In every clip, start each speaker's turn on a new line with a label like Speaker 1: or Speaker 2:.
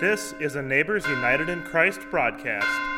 Speaker 1: This is a Neighbors United in Christ broadcast.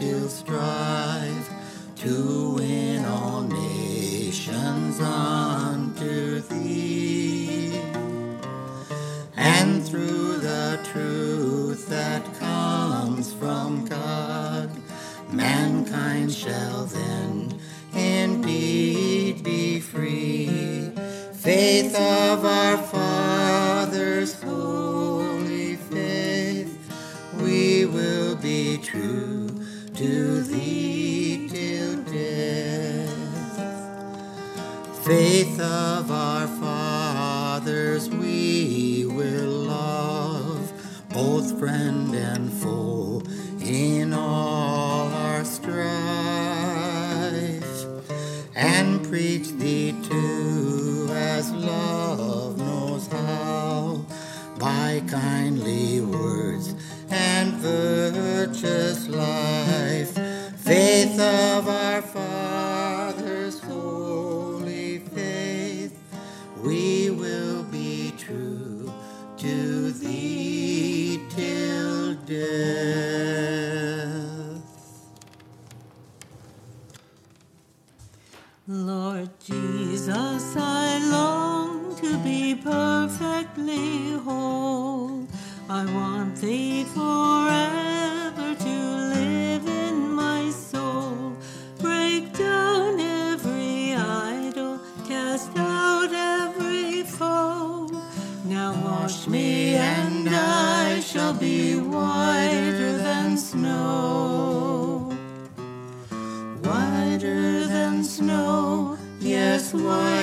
Speaker 2: still strive to win all nations
Speaker 3: on.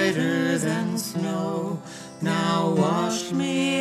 Speaker 3: whiter than snow. Now wash me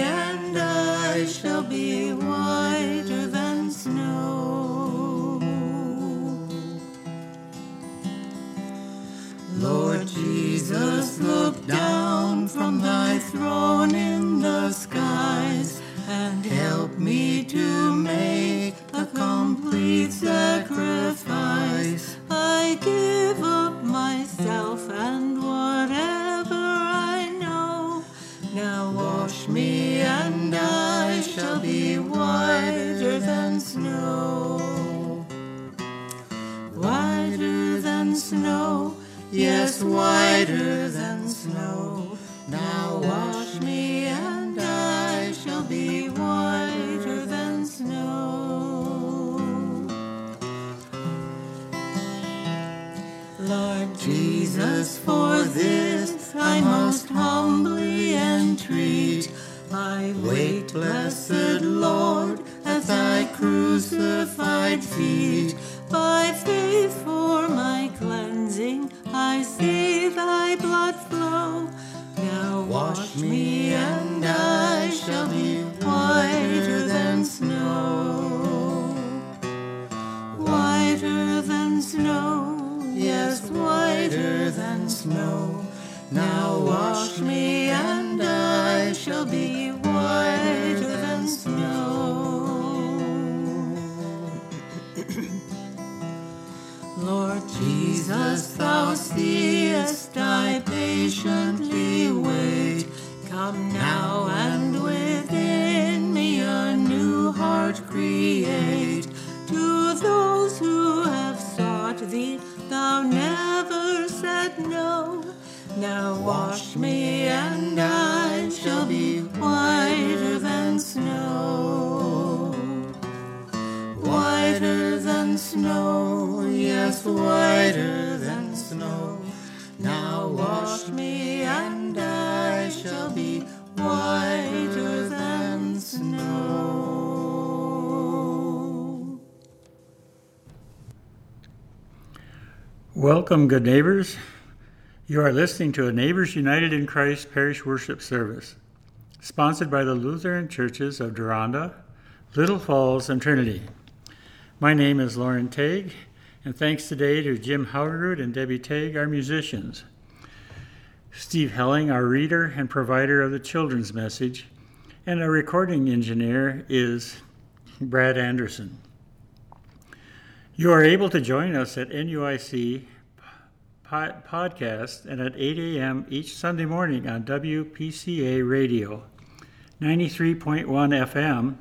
Speaker 3: Jesus, thou seest
Speaker 4: Welcome, good neighbors. You are listening to a Neighbors United in Christ parish worship service, sponsored by the Lutheran Churches of Deronda, Little Falls, and Trinity. My name is Lauren Tague, and thanks today to Jim Haugerud and Debbie Tague, our musicians. Steve Helling, our reader and provider of the children's message, and our recording engineer is Brad Anderson. You are able to join us at NUIC pod- podcast and at 8 a.m. each Sunday morning on WPCA Radio, 93.1 FM,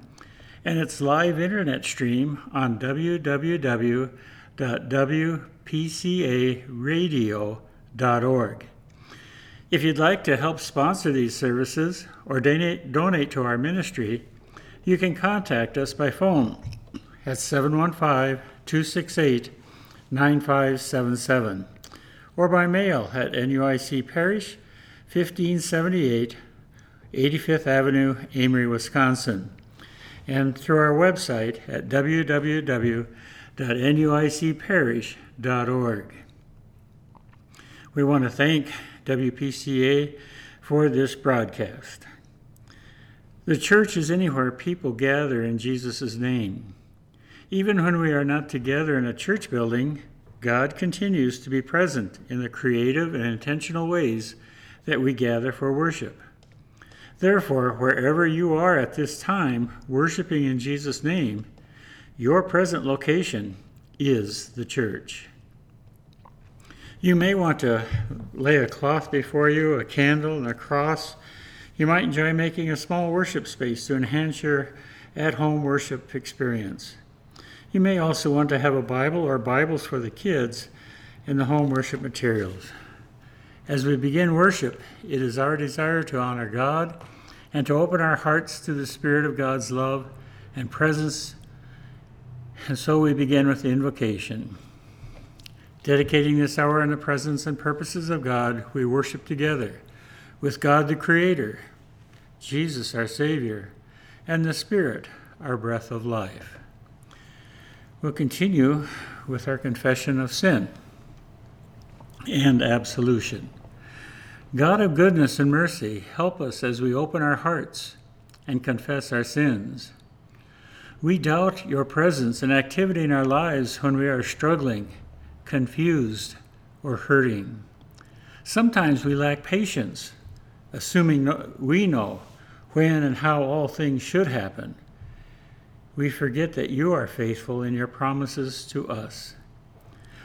Speaker 4: and its live internet stream on www.wpcaradio.org. If you'd like to help sponsor these services or donate, donate to our ministry, you can contact us by phone at 715 268 9577 or by mail at NUIC Parish, 1578 85th Avenue, Amery, Wisconsin, and through our website at www.nuicparish.org. We want to thank WPCA for this broadcast. The church is anywhere people gather in Jesus' name. Even when we are not together in a church building, God continues to be present in the creative and intentional ways that we gather for worship. Therefore, wherever you are at this time worshiping in Jesus' name, your present location is the church. You may want to lay a cloth before you, a candle, and a cross. You might enjoy making a small worship space to enhance your at home worship experience. You may also want to have a Bible or Bibles for the kids in the home worship materials. As we begin worship, it is our desire to honor God and to open our hearts to the Spirit of God's love and presence. And so we begin with the invocation. Dedicating this hour in the presence and purposes of God, we worship together with God the Creator, Jesus our Savior, and the Spirit, our breath of life. We'll continue with our confession of sin and absolution. God of goodness and mercy, help us as we open our hearts and confess our sins. We doubt your presence and activity in our lives when we are struggling, confused, or hurting. Sometimes we lack patience, assuming we know when and how all things should happen. We forget that you are faithful in your promises to us.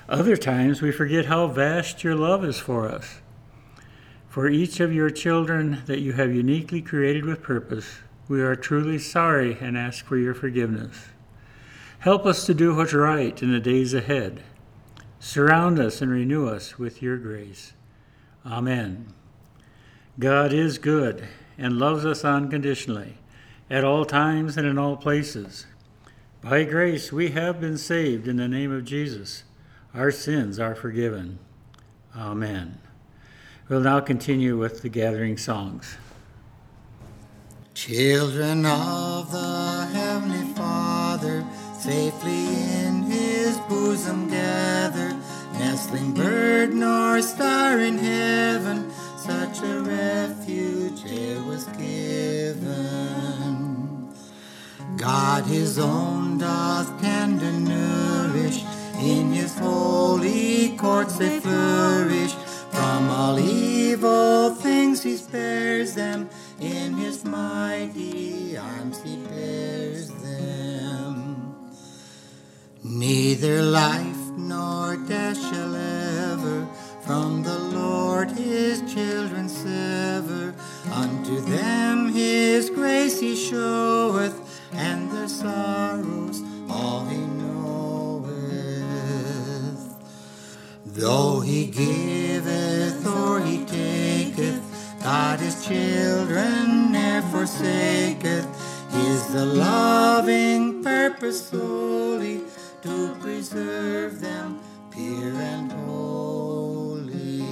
Speaker 4: Other times we forget how vast your love is for us. For each of your children that you have uniquely created with purpose, we are truly sorry and ask for your forgiveness. Help us to do what's right in the days ahead. Surround us and renew us with your grace. Amen. God is good and loves us unconditionally at all times and in all places. By grace we have been saved in the name of Jesus. Our sins are forgiven. Amen. We'll now continue with the gathering songs.
Speaker 1: Children of the Heavenly Father, safely in His bosom gather, nestling bird nor star in heaven, such a refuge there was given. God His own doth tender nourish, in His holy courts they flourish. From all evil things He spares them, in his mighty arms he bears them. Neither life nor death shall ever from the Lord his children sever. Unto them his grace he their sorrows all he knoweth. Though he giveth or he taketh, God his children ne'er forsaketh. Is the loving purpose solely to preserve them pure and holy.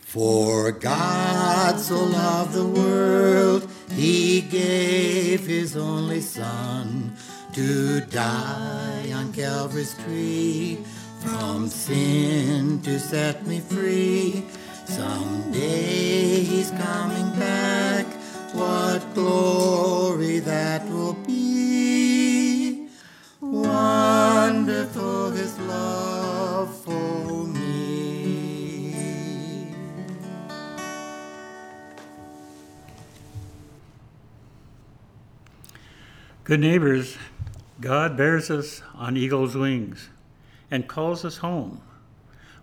Speaker 1: For God so loved the world, he gave his only Son to die on Calvary's tree, from sin to set me free. Someday he's coming back, what glory that will be. Wonderful his love for me.
Speaker 4: Good neighbors, God bears us on eagle's wings and calls us home.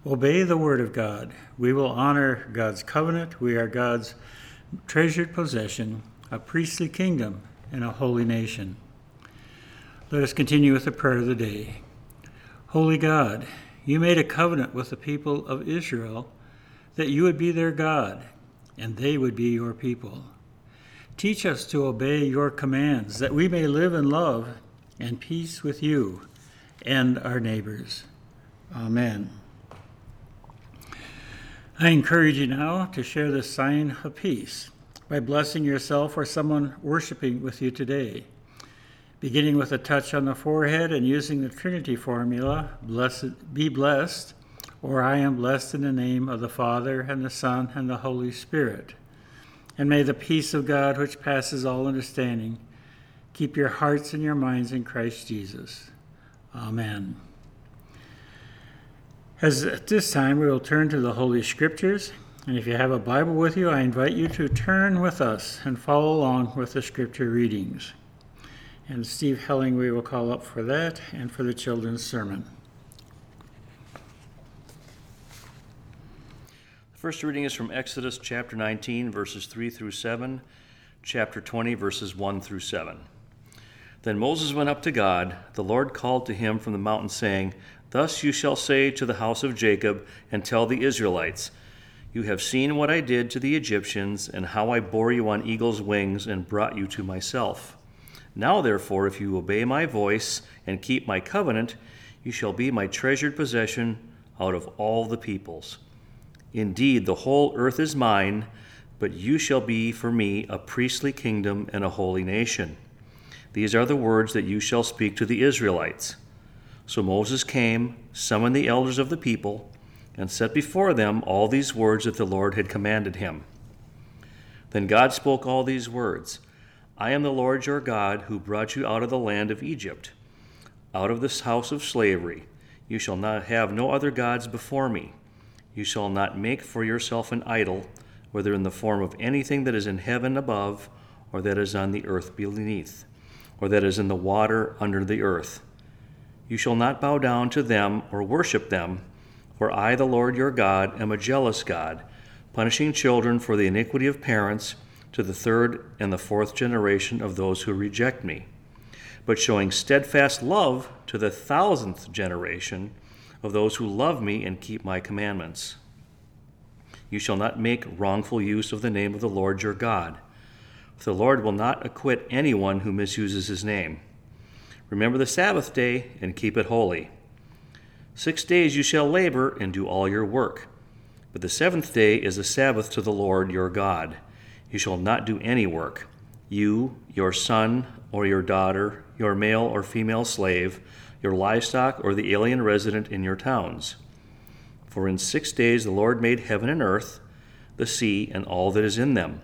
Speaker 4: Obey the word of God. We will honor God's covenant. We are God's treasured possession, a priestly kingdom, and a holy nation. Let us continue with the prayer of the day. Holy God, you made a covenant with the people of Israel that you would be their God and they would be your people. Teach us to obey your commands, that we may live in love and peace with you and our neighbors. Amen. I encourage you now to share the sign of peace by blessing yourself or someone worshiping with you today. Beginning with a touch on the forehead and using the Trinity formula, blessed, be blessed, or I am blessed in the name of the Father and the Son and the Holy Spirit. And may the peace of God, which passes all understanding, keep your hearts and your minds in Christ Jesus. Amen. As at this time, we will turn to the Holy Scriptures. And if you have a Bible with you, I invite you to turn with us and follow along with the Scripture readings. And Steve Helling, we will call up for that and for the children's sermon.
Speaker 5: First reading is from Exodus chapter 19, verses 3 through 7, chapter 20, verses 1 through 7. Then Moses went up to God. The Lord called to him from the mountain, saying, Thus you shall say to the house of Jacob, and tell the Israelites, You have seen what I did to the Egyptians, and how I bore you on eagle's wings, and brought you to myself. Now, therefore, if you obey my voice and keep my covenant, you shall be my treasured possession out of all the peoples. Indeed, the whole earth is mine, but you shall be for me a priestly kingdom and a holy nation. These are the words that you shall speak to the Israelites. So Moses came, summoned the elders of the people, and set before them all these words that the Lord had commanded him. Then God spoke all these words I am the Lord your God, who brought you out of the land of Egypt, out of this house of slavery. You shall not have no other gods before me. You shall not make for yourself an idol, whether in the form of anything that is in heaven above, or that is on the earth beneath, or that is in the water under the earth. You shall not bow down to them or worship them, for I, the Lord your God, am a jealous God, punishing children for the iniquity of parents to the third and the fourth generation of those who reject me, but showing steadfast love to the thousandth generation of those who love me and keep my commandments. You shall not make wrongful use of the name of the Lord your God. The Lord will not acquit anyone who misuses his name. Remember the Sabbath day and keep it holy. Six days you shall labor and do all your work. But the seventh day is a Sabbath to the Lord your God. You shall not do any work, you, your son or your daughter, your male or female slave, your livestock, or the alien resident in your towns. For in six days the Lord made heaven and earth, the sea, and all that is in them,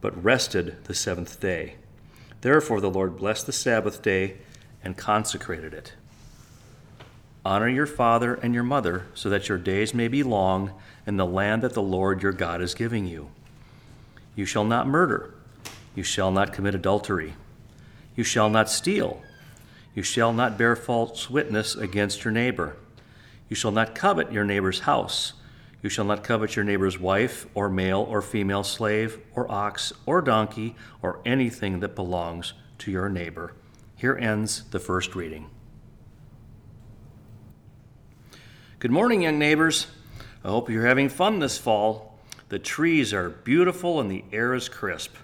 Speaker 5: but rested the seventh day. Therefore the Lord blessed the Sabbath day and consecrated it. Honor your father and your mother, so that your days may be long in the land that the Lord your God is giving you. You shall not murder. You shall not commit adultery. You shall not steal. You shall not bear false witness against your neighbor. You shall not covet your neighbor's house. You shall not covet your neighbor's wife, or male or female slave, or ox, or donkey, or anything that belongs to your neighbor. Here ends the first reading. Good morning, young neighbors. I hope you're having fun this fall. The trees are beautiful and the air is crisp.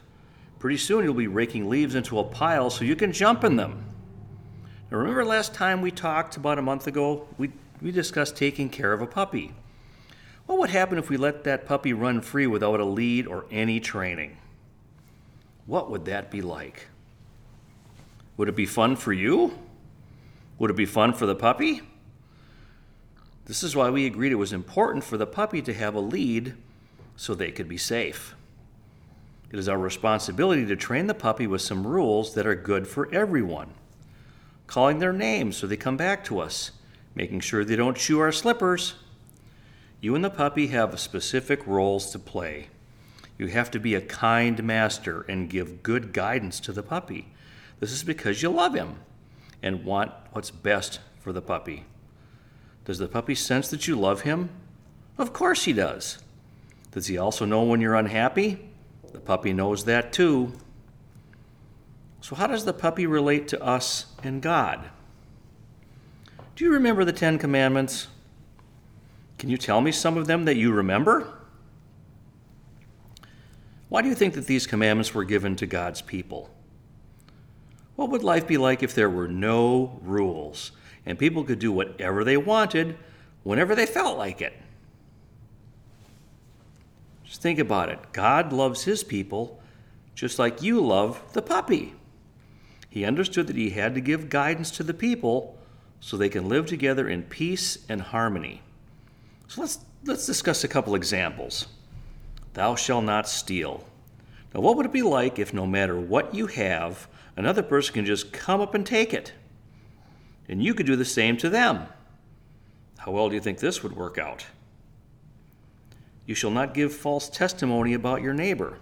Speaker 5: Pretty soon you'll be raking leaves into a pile so you can jump in them. Now, remember last time we talked about a month ago? We, we discussed taking care of a puppy. What would happen if we let that puppy run free without a lead or any training? What would that be like? Would it be fun for you? Would it be fun for the puppy? This is why we agreed it was important for the puppy to have a lead so they could be safe. It is our responsibility to train the puppy with some rules that are good for everyone. Calling their names so they come back to us, making sure they don't chew our slippers. You and the puppy have specific roles to play. You have to be a kind master and give good guidance to the puppy. This is because you love him and want what's best for the puppy. Does the puppy sense that you love him? Of course he does. Does he also know when you're unhappy? The puppy knows that too. So, how does the puppy relate to us and God? Do you remember the Ten Commandments? Can you tell me some of them that you remember? Why do you think that these commandments were given to God's people? What would life be like if there were no rules? and people could do whatever they wanted whenever they felt like it. Just think about it. God loves his people just like you love the puppy. He understood that he had to give guidance to the people so they can live together in peace and harmony. So let's, let's discuss a couple examples. Thou shalt not steal. Now, what would it be like if no matter what you have, another person can just come up and take it? and you could do the same to them. How well do you think this would work out? You shall not give false testimony about your neighbor.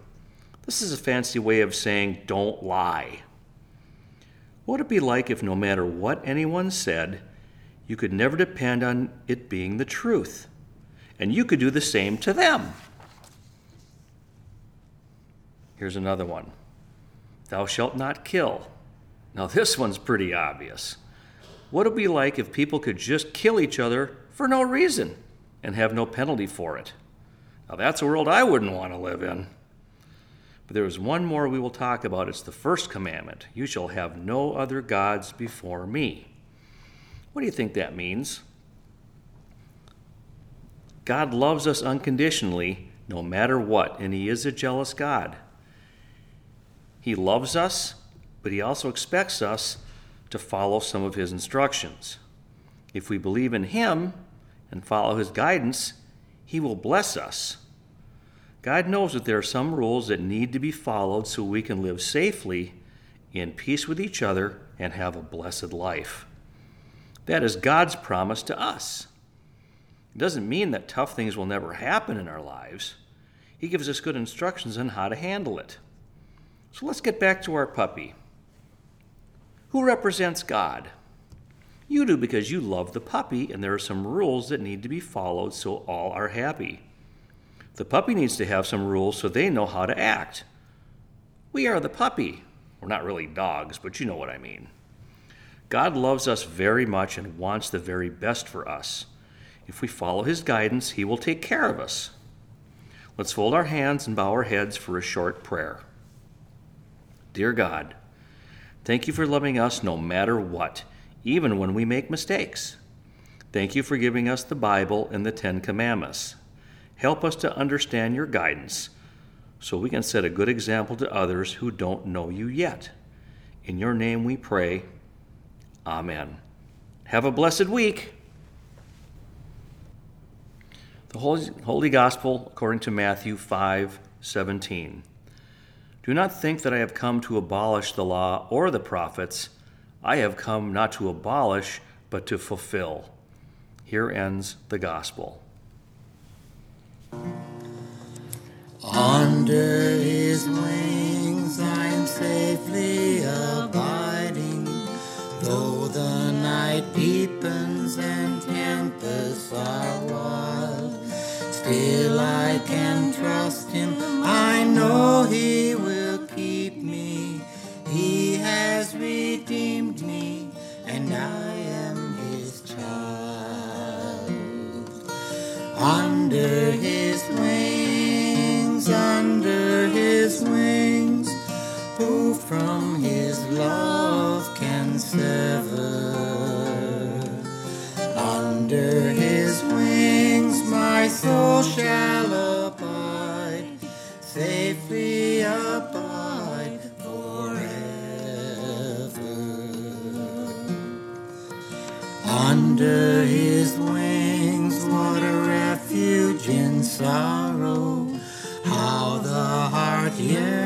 Speaker 5: This is a fancy way of saying don't lie. What would it be like if no matter what anyone said, you could never depend on it being the truth? And you could do the same to them. Here's another one Thou shalt not kill. Now, this one's pretty obvious. What would it be like if people could just kill each other for no reason and have no penalty for it? Now, that's a world I wouldn't want to live in. But there is one more we will talk about. It's the first commandment You shall have no other gods before me. What do you think that means? God loves us unconditionally no matter what, and He is a jealous God. He loves us, but He also expects us to follow some of his instructions. If we believe in him and follow his guidance, he will bless us. God knows that there are some rules that need to be followed so we can live safely, in peace with each other, and have a blessed life. That is God's promise to us. It doesn't mean that tough things will never happen in our lives. He gives us good instructions on how to handle it. So let's get back to our puppy. Who represents God? You do because you love the puppy, and there are some rules that need to be followed so all are happy. The puppy needs to have some rules so they know how to act. We are the puppy. We're not really dogs, but you know what I mean. God loves us very much and wants the very best for us. If we follow His guidance, He will take care of us. Let's fold our hands and bow our heads for a short prayer. Dear God, Thank you for loving us no matter what, even when we make mistakes. Thank you for giving us the Bible and the Ten Commandments. Help us to understand your guidance so we can set a good example to others who don't know you yet. In your name we pray. Amen. Have a blessed week. The Holy, Holy Gospel according to Matthew 5 17. Do not think that I have come to abolish the law or the prophets. I have come not to abolish, but to fulfill. Here ends the gospel.
Speaker 1: Under his wings I am safely abiding, though the night deepens and tempests are wild. Still I can trust him, I know he will keep me. He has redeemed me, and I Under his wings, under his wings, who from his love can sever? Under his wings, my soul shall abide, safely abide forever. Under sorrow. How the heart yearningly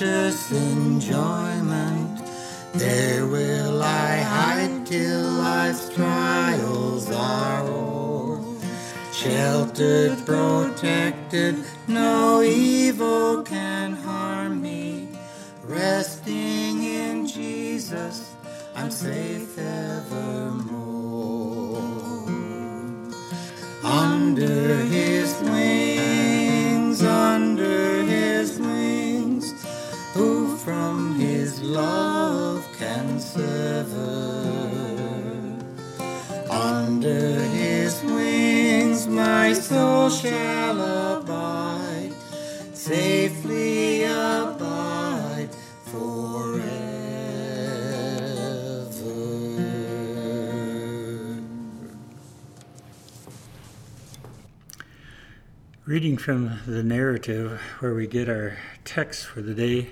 Speaker 1: precious enjoyment! There will I hide till life's trials are o'er. Sheltered, protected, no evil
Speaker 4: Reading from the narrative where we get our text for the day,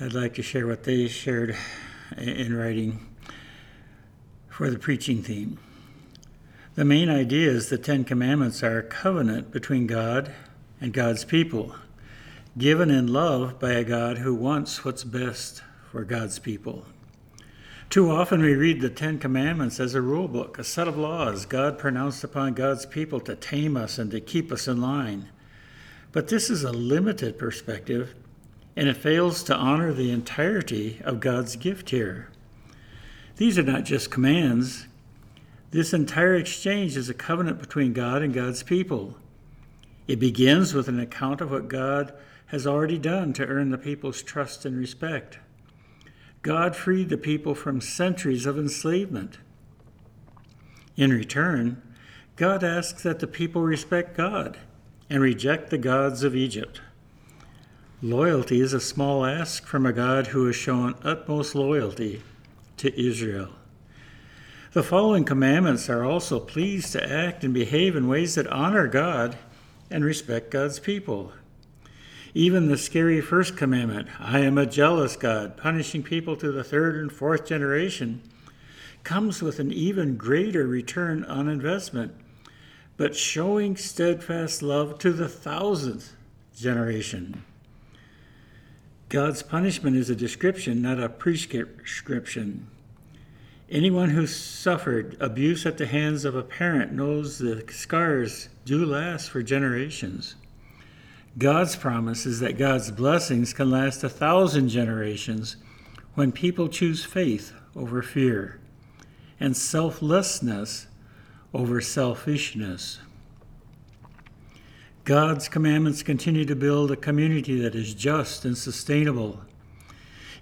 Speaker 4: I'd like to share what they shared in writing for the preaching theme. The main idea is the Ten Commandments are a covenant between God and God's people, given in love by a God who wants what's best for God's people. Too often we read the Ten Commandments as a rule book, a set of laws God pronounced upon God's people to tame us and to keep us in line. But this is a limited perspective, and it fails to honor the entirety of God's gift here. These are not just commands. This entire exchange is a covenant between God and God's people. It begins with an account of what God has already done to earn the people's trust and respect. God freed the people from centuries of enslavement. In return, God asks that the people respect God and reject the gods of Egypt. Loyalty is a small ask from a God who has shown utmost loyalty to Israel. The following commandments are also pleased to act and behave in ways that honor God and respect God's people. Even the scary first commandment, I am a jealous God, punishing people to the third and fourth generation, comes with an even greater return on investment, but showing steadfast love to the thousandth generation. God's punishment is a description, not a prescription. Anyone who suffered abuse at the hands of a parent knows the scars do last for generations. God's promise is that God's blessings can last a thousand generations when people choose faith over fear and selflessness over selfishness. God's commandments continue to build a community that is just and sustainable.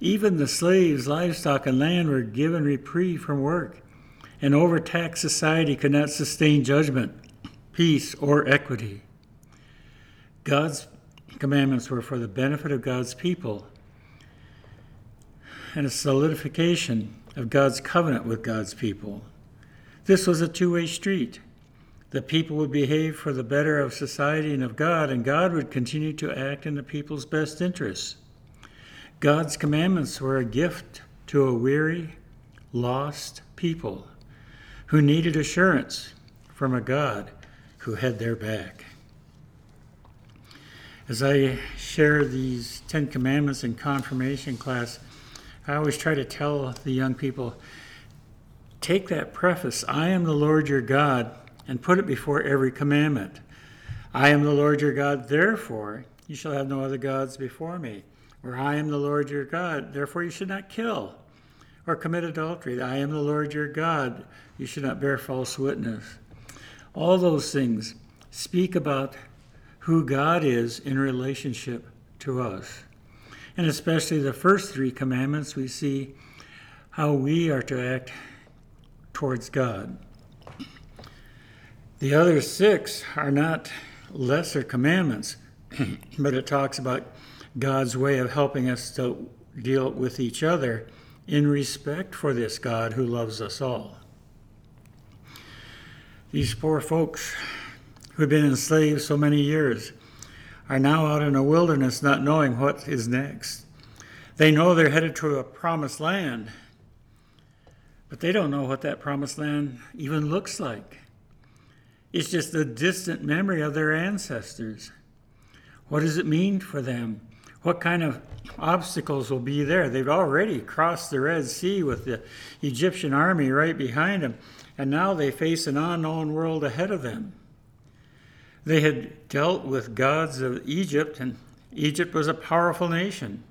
Speaker 4: Even the slaves, livestock, and land were given reprieve from work. An overtaxed society could not sustain judgment, peace, or equity. God's commandments were for the benefit of God's people and a solidification of God's covenant with God's people. This was a two way street. The people would behave for the better of society and of God, and God would continue to act in the people's best interests. God's commandments were a gift to a weary, lost people who needed assurance from a God who had their back. As I share these Ten Commandments in confirmation class, I always try to tell the young people take that preface, I am the Lord your God, and put it before every commandment. I am the Lord your God, therefore you shall have no other gods before me. Or I am the Lord your God, therefore you should not kill or commit adultery. I am the Lord your God, you should not bear false witness. All those things speak about who God is in relationship to us. And especially the first three commandments, we see how we are to act towards God. The other six are not lesser commandments, but it talks about God's way of helping us to deal with each other in respect for this God who loves us all. These poor folks who've been enslaved so many years are now out in a wilderness not knowing what is next. They know they're headed to a promised land, but they don't know what that promised land even looks like. It's just a distant memory of their ancestors. What does it mean for them? What kind of obstacles will be there? They've already crossed the Red Sea with the Egyptian army right behind them, and now they face an unknown world ahead of them. They had dealt with gods of Egypt, and Egypt was a powerful nation.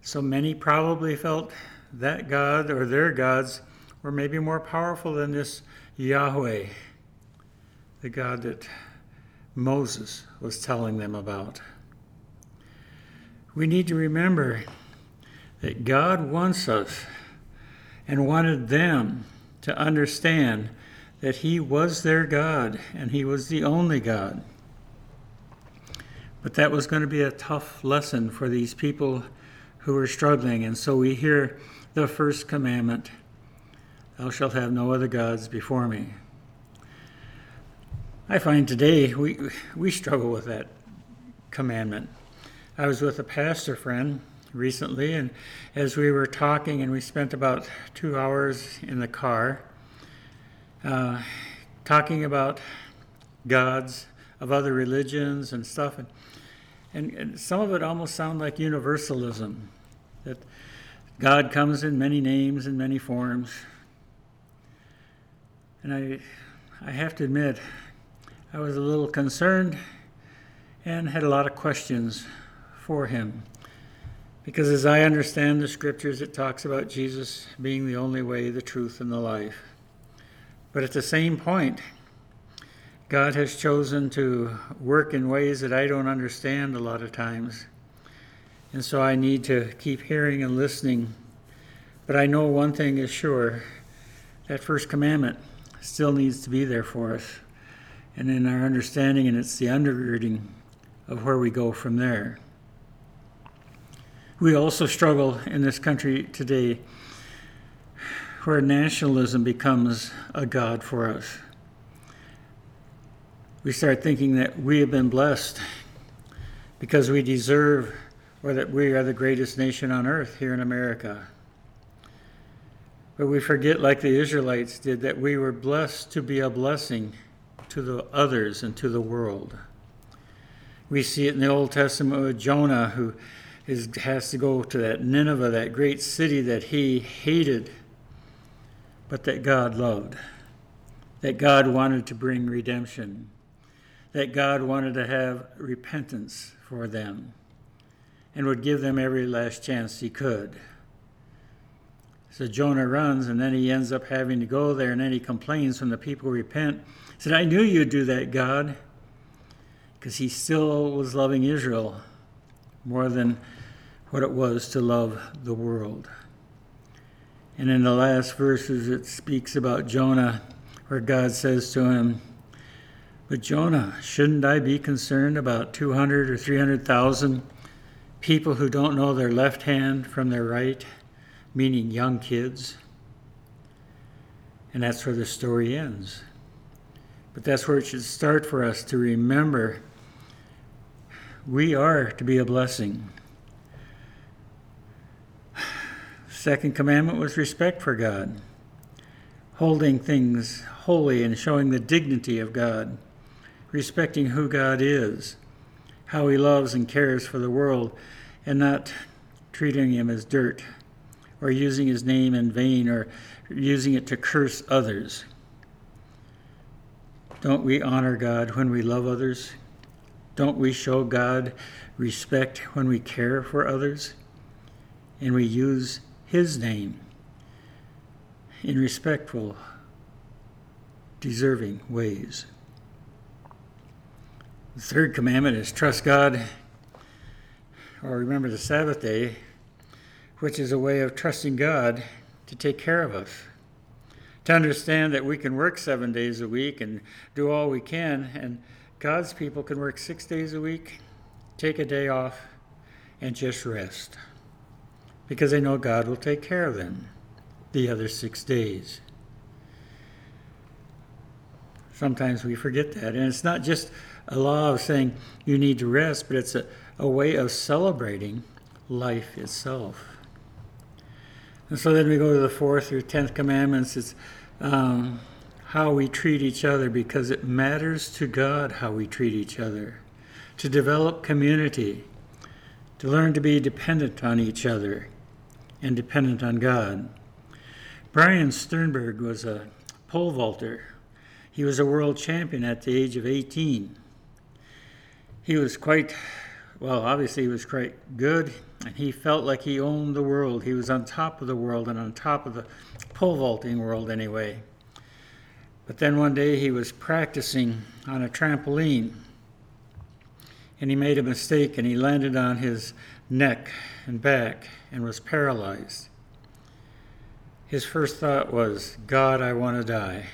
Speaker 4: So many probably felt that God or their gods were maybe more powerful than this Yahweh the God that Moses was telling them about. We need to remember that God wants us and wanted them to understand that He was their God and He was the only God. But that was going to be a tough lesson for these people who were struggling. And so we hear the first commandment Thou shalt have no other gods before me. I find today we, we struggle with that commandment. I was with a pastor friend recently, and as we were talking, and we spent about two hours in the car uh, talking about gods of other religions and stuff, and, and, and some of it almost sound like universalism that God comes in many names and many forms. And I, I have to admit, I was a little concerned and had a lot of questions for him. Because as I understand the scriptures, it talks about Jesus being the only way, the truth, and the life. But at the same point, God has chosen to work in ways that I don't understand a lot of times. And so I need to keep hearing and listening. But I know one thing is sure that first commandment still needs to be there for us and in our understanding, and it's the undergirding of where we go from there. We also struggle in this country today where nationalism becomes a God for us. We start thinking that we have been blessed because we deserve, or that we are the greatest nation on earth here in America. But we forget, like the Israelites did, that we were blessed to be a blessing to the others and to the world. We see it in the Old Testament with Jonah, who is, has to go to that Nineveh, that great city that he hated, but that God loved, that God wanted to bring redemption, that God wanted to have repentance for them, and would give them every last chance he could. So Jonah runs, and then he ends up having to go there, and then he complains when the people repent said, I knew you'd do that, God, because he still was loving Israel more than what it was to love the world. And in the last verses, it speaks about Jonah, where God says to him, But Jonah, shouldn't I be concerned about 200 or 300,000 people who don't know their left hand from their right, meaning young kids? And that's where the story ends. But that's where it should start for us to remember we are to be a blessing. Second commandment was respect for God, holding things holy and showing the dignity of God, respecting who God is, how He loves and cares for the world, and not treating Him as dirt or using His name in vain or using it to curse others. Don't we honor God when we love others? Don't we show God respect when we care for others? And we use His name in respectful, deserving ways. The third commandment is trust God or remember the Sabbath day, which is a way of trusting God to take care of us. To understand that we can work seven days a week and do all we can, and God's people can work six days a week, take a day off, and just rest. Because they know God will take care of them the other six days. Sometimes we forget that. And it's not just a law of saying you need to rest, but it's a, a way of celebrating life itself. And so then we go to the fourth or tenth commandments. It's um, how we treat each other because it matters to God how we treat each other, to develop community, to learn to be dependent on each other and dependent on God. Brian Sternberg was a pole vaulter. He was a world champion at the age of 18. He was quite, well, obviously, he was quite good, and he felt like he owned the world. He was on top of the world and on top of the pole vaulting world, anyway. But then one day he was practicing on a trampoline and he made a mistake and he landed on his neck and back and was paralyzed. His first thought was, God, I want to die.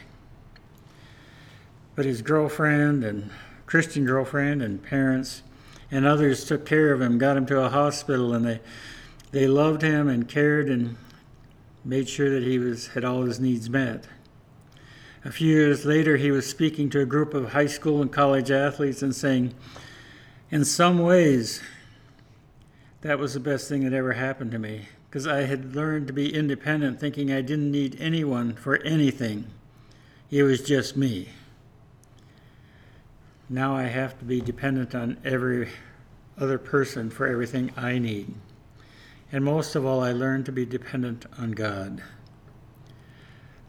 Speaker 4: But his girlfriend and Christian girlfriend and parents and others took care of him, got him to a hospital, and they, they loved him and cared and made sure that he was, had all his needs met. A few years later, he was speaking to a group of high school and college athletes and saying, In some ways, that was the best thing that ever happened to me because I had learned to be independent, thinking I didn't need anyone for anything. It was just me. Now I have to be dependent on every other person for everything I need. And most of all, I learned to be dependent on God.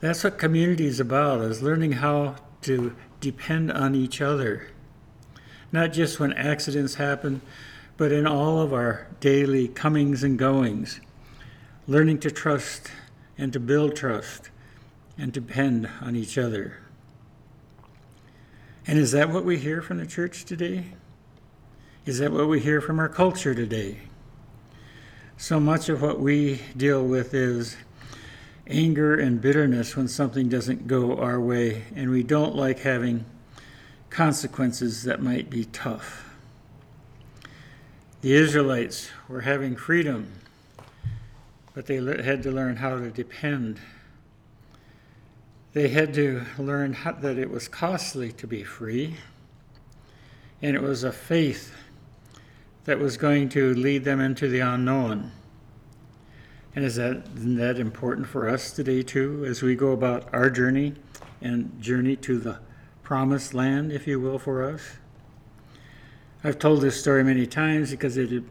Speaker 4: That's what community is about, is learning how to depend on each other. Not just when accidents happen, but in all of our daily comings and goings. Learning to trust and to build trust and depend on each other. And is that what we hear from the church today? Is that what we hear from our culture today? So much of what we deal with is anger and bitterness when something doesn't go our way, and we don't like having consequences that might be tough. The Israelites were having freedom, but they had to learn how to depend. They had to learn how, that it was costly to be free, and it was a faith that was going to lead them into the unknown. And is that, that important for us today, too, as we go about our journey and journey to the promised land, if you will, for us? I've told this story many times because it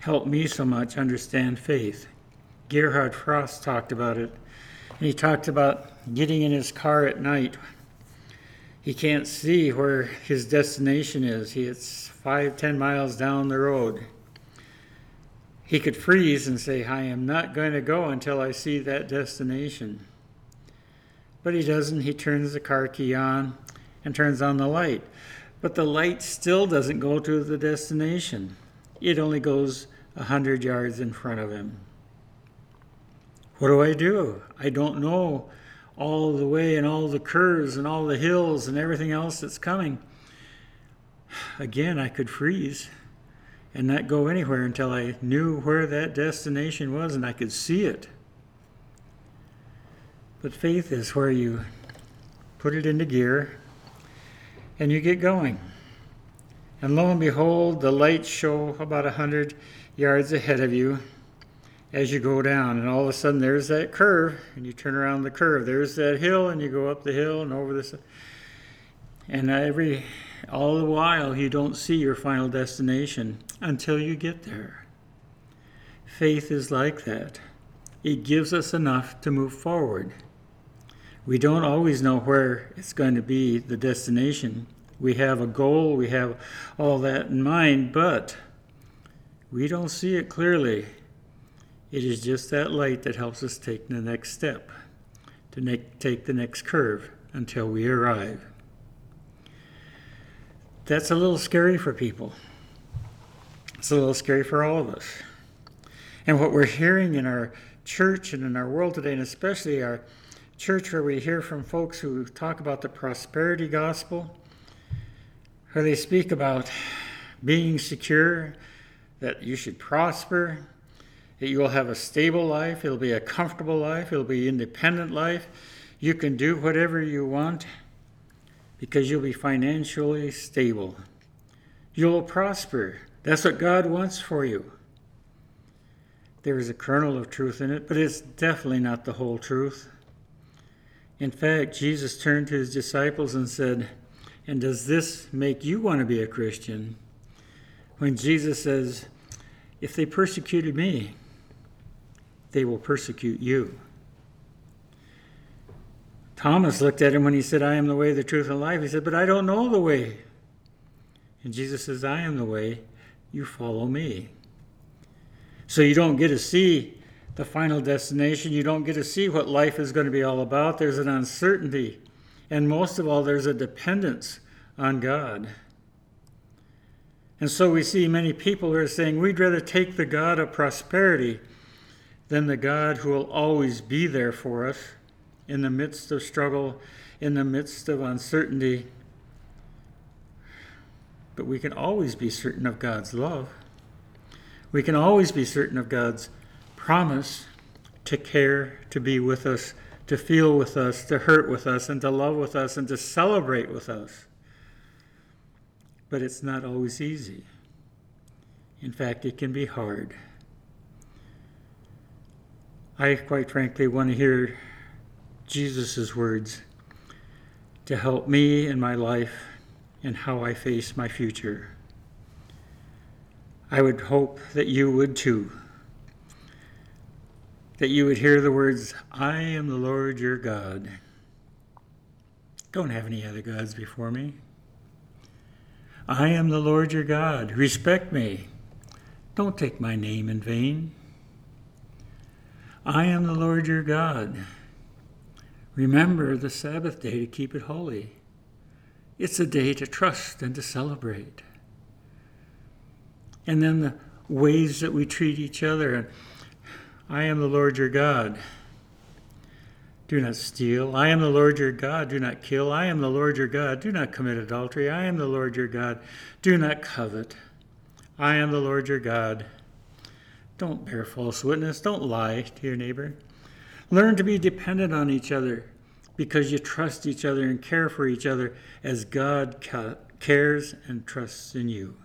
Speaker 4: helped me so much understand faith. Gerhard Frost talked about it. And he talked about getting in his car at night. He can't see where his destination is. It's five, ten miles down the road he could freeze and say, I am not going to go until I see that destination. But he doesn't. He turns the car key on and turns on the light. But the light still doesn't go to the destination, it only goes a hundred yards in front of him. What do I do? I don't know all the way and all the curves and all the hills and everything else that's coming. Again, I could freeze and not go anywhere until I knew where that destination was and I could see it. But faith is where you put it into gear and you get going. And lo and behold, the lights show about a hundred yards ahead of you as you go down, and all of a sudden there's that curve, and you turn around the curve. There's that hill, and you go up the hill and over this. And every, all the while, you don't see your final destination until you get there. Faith is like that. It gives us enough to move forward. We don't always know where it's going to be, the destination. We have a goal, we have all that in mind, but we don't see it clearly it is just that light that helps us take the next step, to make, take the next curve until we arrive. That's a little scary for people. It's a little scary for all of us. And what we're hearing in our church and in our world today, and especially our church where we hear from folks who talk about the prosperity gospel, where they speak about being secure, that you should prosper, that you will have a stable life, it'll be a comfortable life, it'll be independent life. You can do whatever you want because you'll be financially stable. You'll prosper. That's what God wants for you. There is a kernel of truth in it, but it's definitely not the whole truth. In fact, Jesus turned to his disciples and said, And does this make you want to be a Christian? When Jesus says, If they persecuted me, they will persecute you. Thomas looked at him when he said, I am the way, the truth, and life. He said, But I don't know the way. And Jesus says, I am the way. You follow me. So you don't get to see the final destination. You don't get to see what life is going to be all about. There's an uncertainty. And most of all, there's a dependence on God. And so we see many people who are saying, We'd rather take the God of prosperity than the God who will always be there for us in the midst of struggle, in the midst of uncertainty. But we can always be certain of God's love. We can always be certain of God's promise to care, to be with us, to feel with us, to hurt with us, and to love with us, and to celebrate with us. But it's not always easy. In fact, it can be hard. I quite frankly want to hear Jesus' words to help me in my life and how I face my future. I would hope that you would too. That you would hear the words, I am the Lord your God. Don't have any other gods before me. I am the Lord your God. Respect me. Don't take my name in vain. I am the Lord your God. Remember the Sabbath day to keep it holy. It's a day to trust and to celebrate. And then the ways that we treat each other. I am the Lord your God. Do not steal. I am the Lord your God. Do not kill. I am the Lord your God. Do not commit adultery. I am the Lord your God. Do not covet. I am the Lord your God. Don't bear false witness. Don't lie to your neighbor. Learn to be dependent on each other because you trust each other and care for each other as God cares and trusts in you.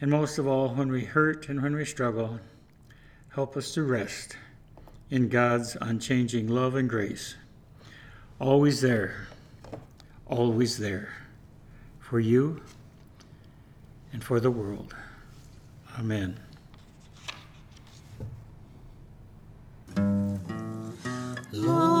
Speaker 4: And most of all, when we hurt and when we struggle, help us to rest in God's unchanging love and grace. Always there, always there for you and for the world. Amen.
Speaker 3: Lord,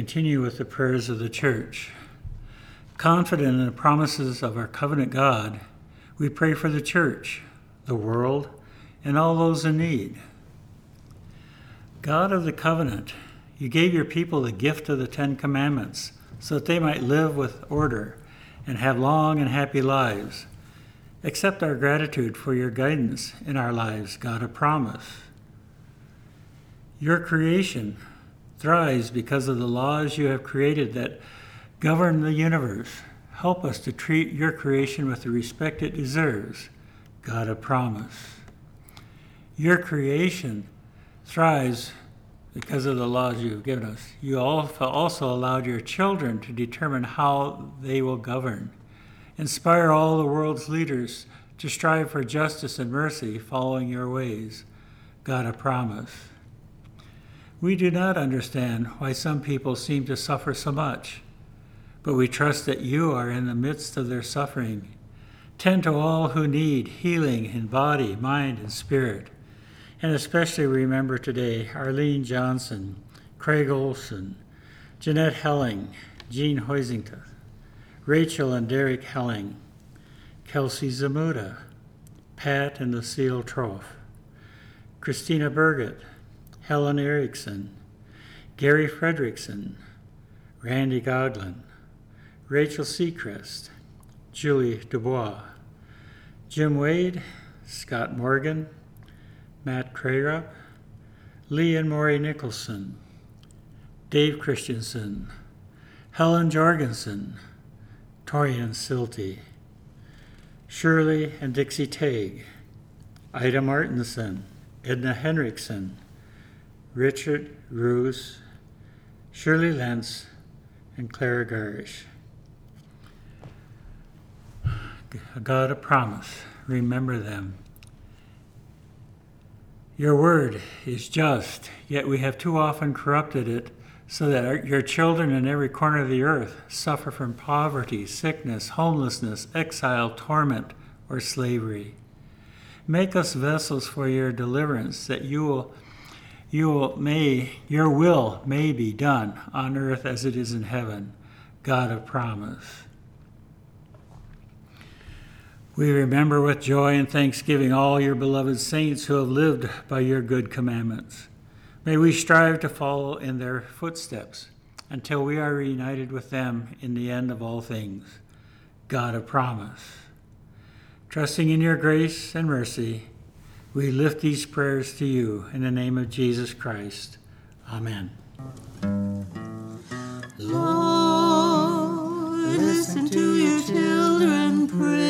Speaker 4: continue with the prayers of the church. Confident in the promises of our covenant God, we pray for the church, the world, and all those in need. God of the covenant, you gave your people the gift of the Ten Commandments so that they might live with order and have long and happy lives. Accept our gratitude for your guidance in our lives, God of promise. Your creation thrives because of the laws you have created that govern the universe. Help us to treat your creation with the respect it deserves, God of promise. Your creation thrives because of the laws you have given us. You also allowed your children to determine how they will govern. Inspire all the world's leaders to strive for justice and mercy, following your ways. God, a promise. We do not understand why some people seem to suffer so much, but we trust that you are in the midst of their suffering. Tend to all who need healing in body, mind, and spirit. And especially remember today Arlene Johnson, Craig Olson, Jeanette Helling, Jean Hoisington, Rachel and Derek Helling, Kelsey Zamuda, Pat and Lucille Troff, Christina Burgett, Helen Erickson, Gary Fredrickson, Randy Goglin, Rachel Seacrest, Julie Dubois, Jim Wade, Scott Morgan, Matt Crayrup, Lee and Maury Nicholson, Dave Christensen, Helen Jorgensen, Torian Silty, Shirley and Dixie Tague, Ida Martinson, Edna Henriksen, Richard Roos, Shirley Lentz, and Clara Garish. A God of promise, remember them your word is just, yet we have too often corrupted it so that our, your children in every corner of the earth suffer from poverty, sickness, homelessness, exile, torment, or slavery. Make us vessels for your deliverance, that you will, you may your will may be done on earth as it is in heaven, God of promise. We remember with joy and thanksgiving all your beloved saints who have lived by your good commandments. May we strive to follow in their footsteps until we are reunited with them in the end of all things. God of promise. Trusting in your grace and mercy, we lift these prayers to you in the name of Jesus Christ. Amen.
Speaker 3: Lord, listen to your children pray.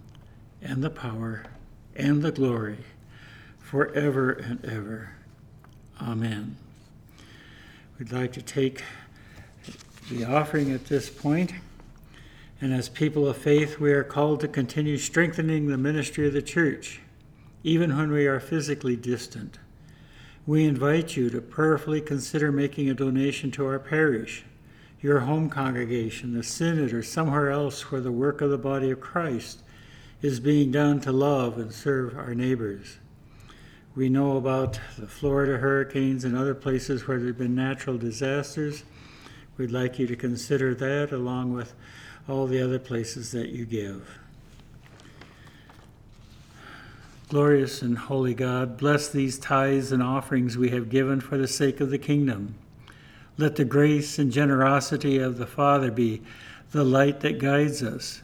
Speaker 4: and the power and the glory forever and ever. Amen. We'd like to take the offering at this point, and as people of faith, we are called to continue strengthening the ministry of the church, even when we are physically distant. We invite you to prayerfully consider making a donation to our parish, your home congregation, the synod, or somewhere else where the work of the body of Christ is being done to love and serve our neighbors. We know about the Florida hurricanes and other places where there have been natural disasters. We'd like you to consider that along with all the other places that you give. Glorious and holy God, bless these tithes and offerings we have given for the sake of the kingdom. Let the grace and generosity of the Father be the light that guides us,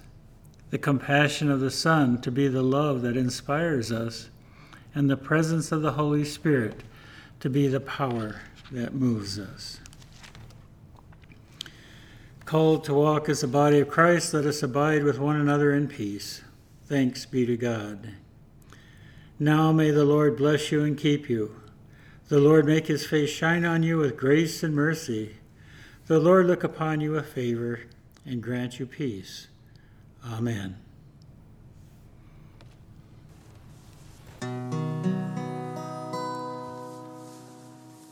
Speaker 4: the compassion of the Son to be the love that inspires us, and the presence of the Holy Spirit to be the power that moves us. Called to walk as the body of Christ, let us abide with one another in peace. Thanks be to God. Now may the Lord bless you and keep you. The Lord make his face shine on you with grace and mercy. The Lord look upon you with favor and grant you peace. Amen.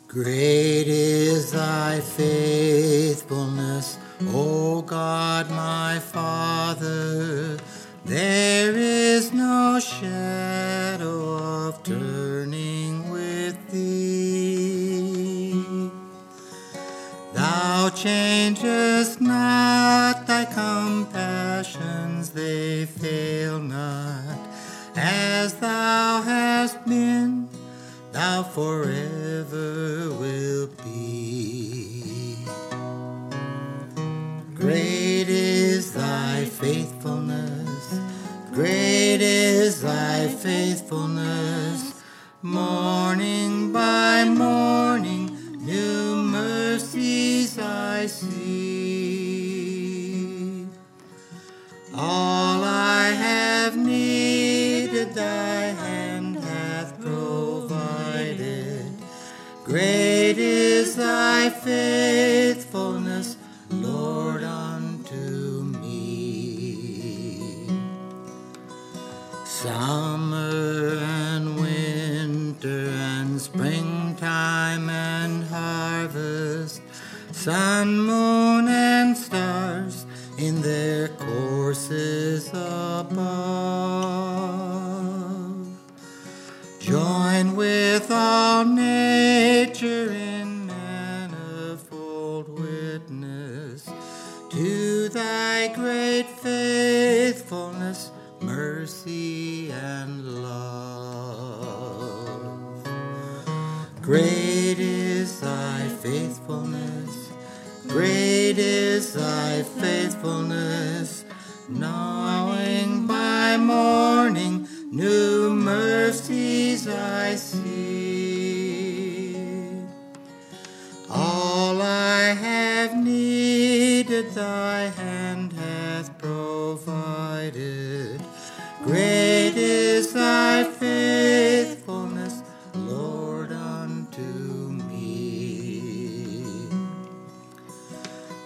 Speaker 1: Great is thy faithfulness, O God my Father. There is no shadow of turning with thee. Thou changest not thy compassions, they fail not. As thou hast been, thou forever will be. Great is thy faithfulness,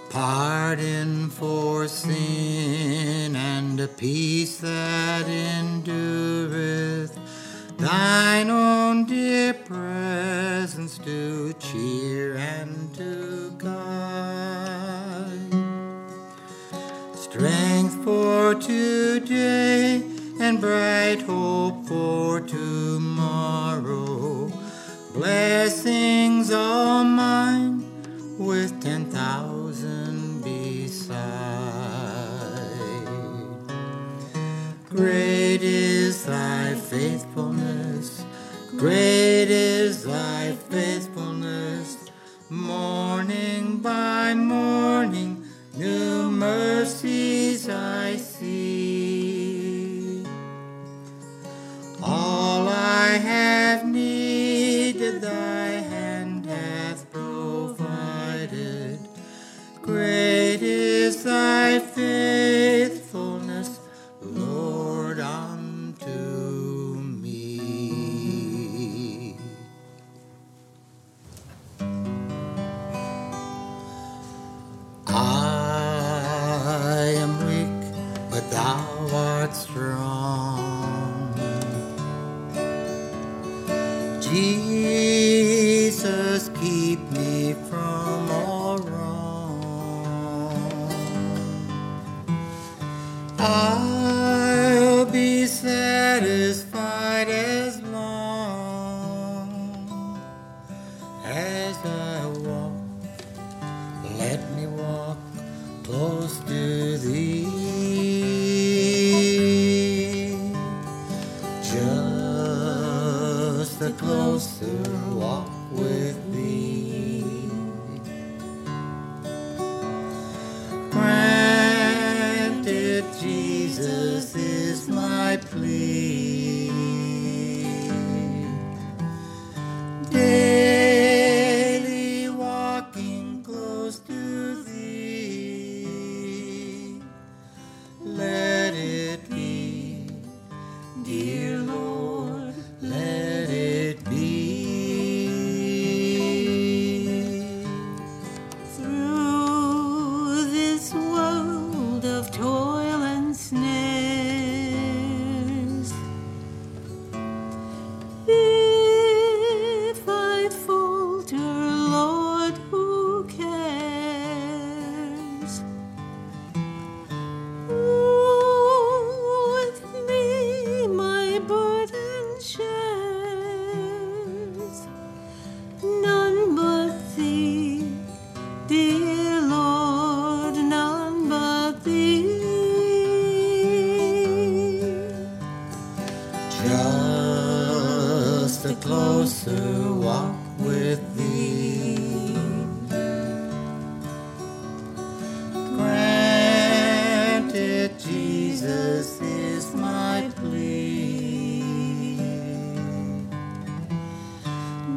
Speaker 1: Pardon for sin and a peace that endureth. Thine own dear presence to cheer and to guide. Strength for today and bright hope for tomorrow. Blessings all mine thy faithfulness, great
Speaker 3: through.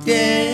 Speaker 1: day.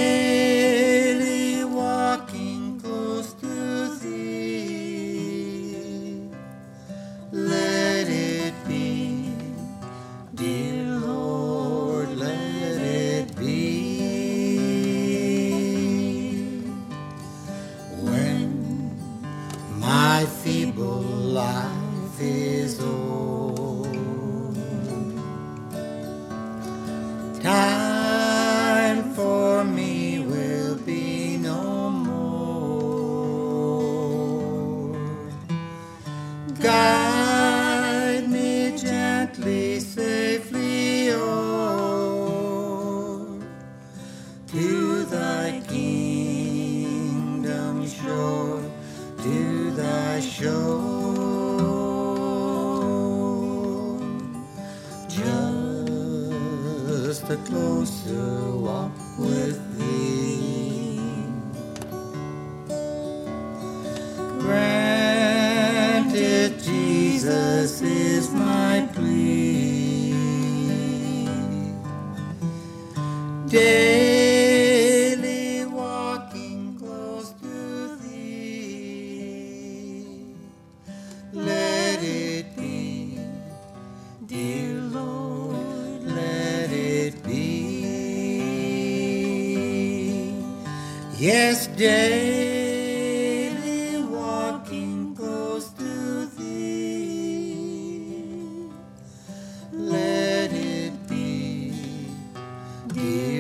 Speaker 1: dear.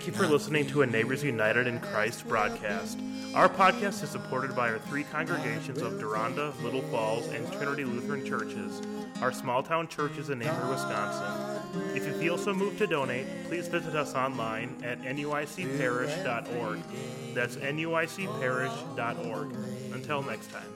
Speaker 6: Thank you for listening to a Neighbors United in Christ broadcast. Our podcast is supported by our three congregations of Deronda, Little Falls, and Trinity Lutheran Churches. Our small town churches in Namur, Wisconsin. If you feel so moved to donate, please visit us online at nuicparish.org. That's nuicparish.org. Until next time.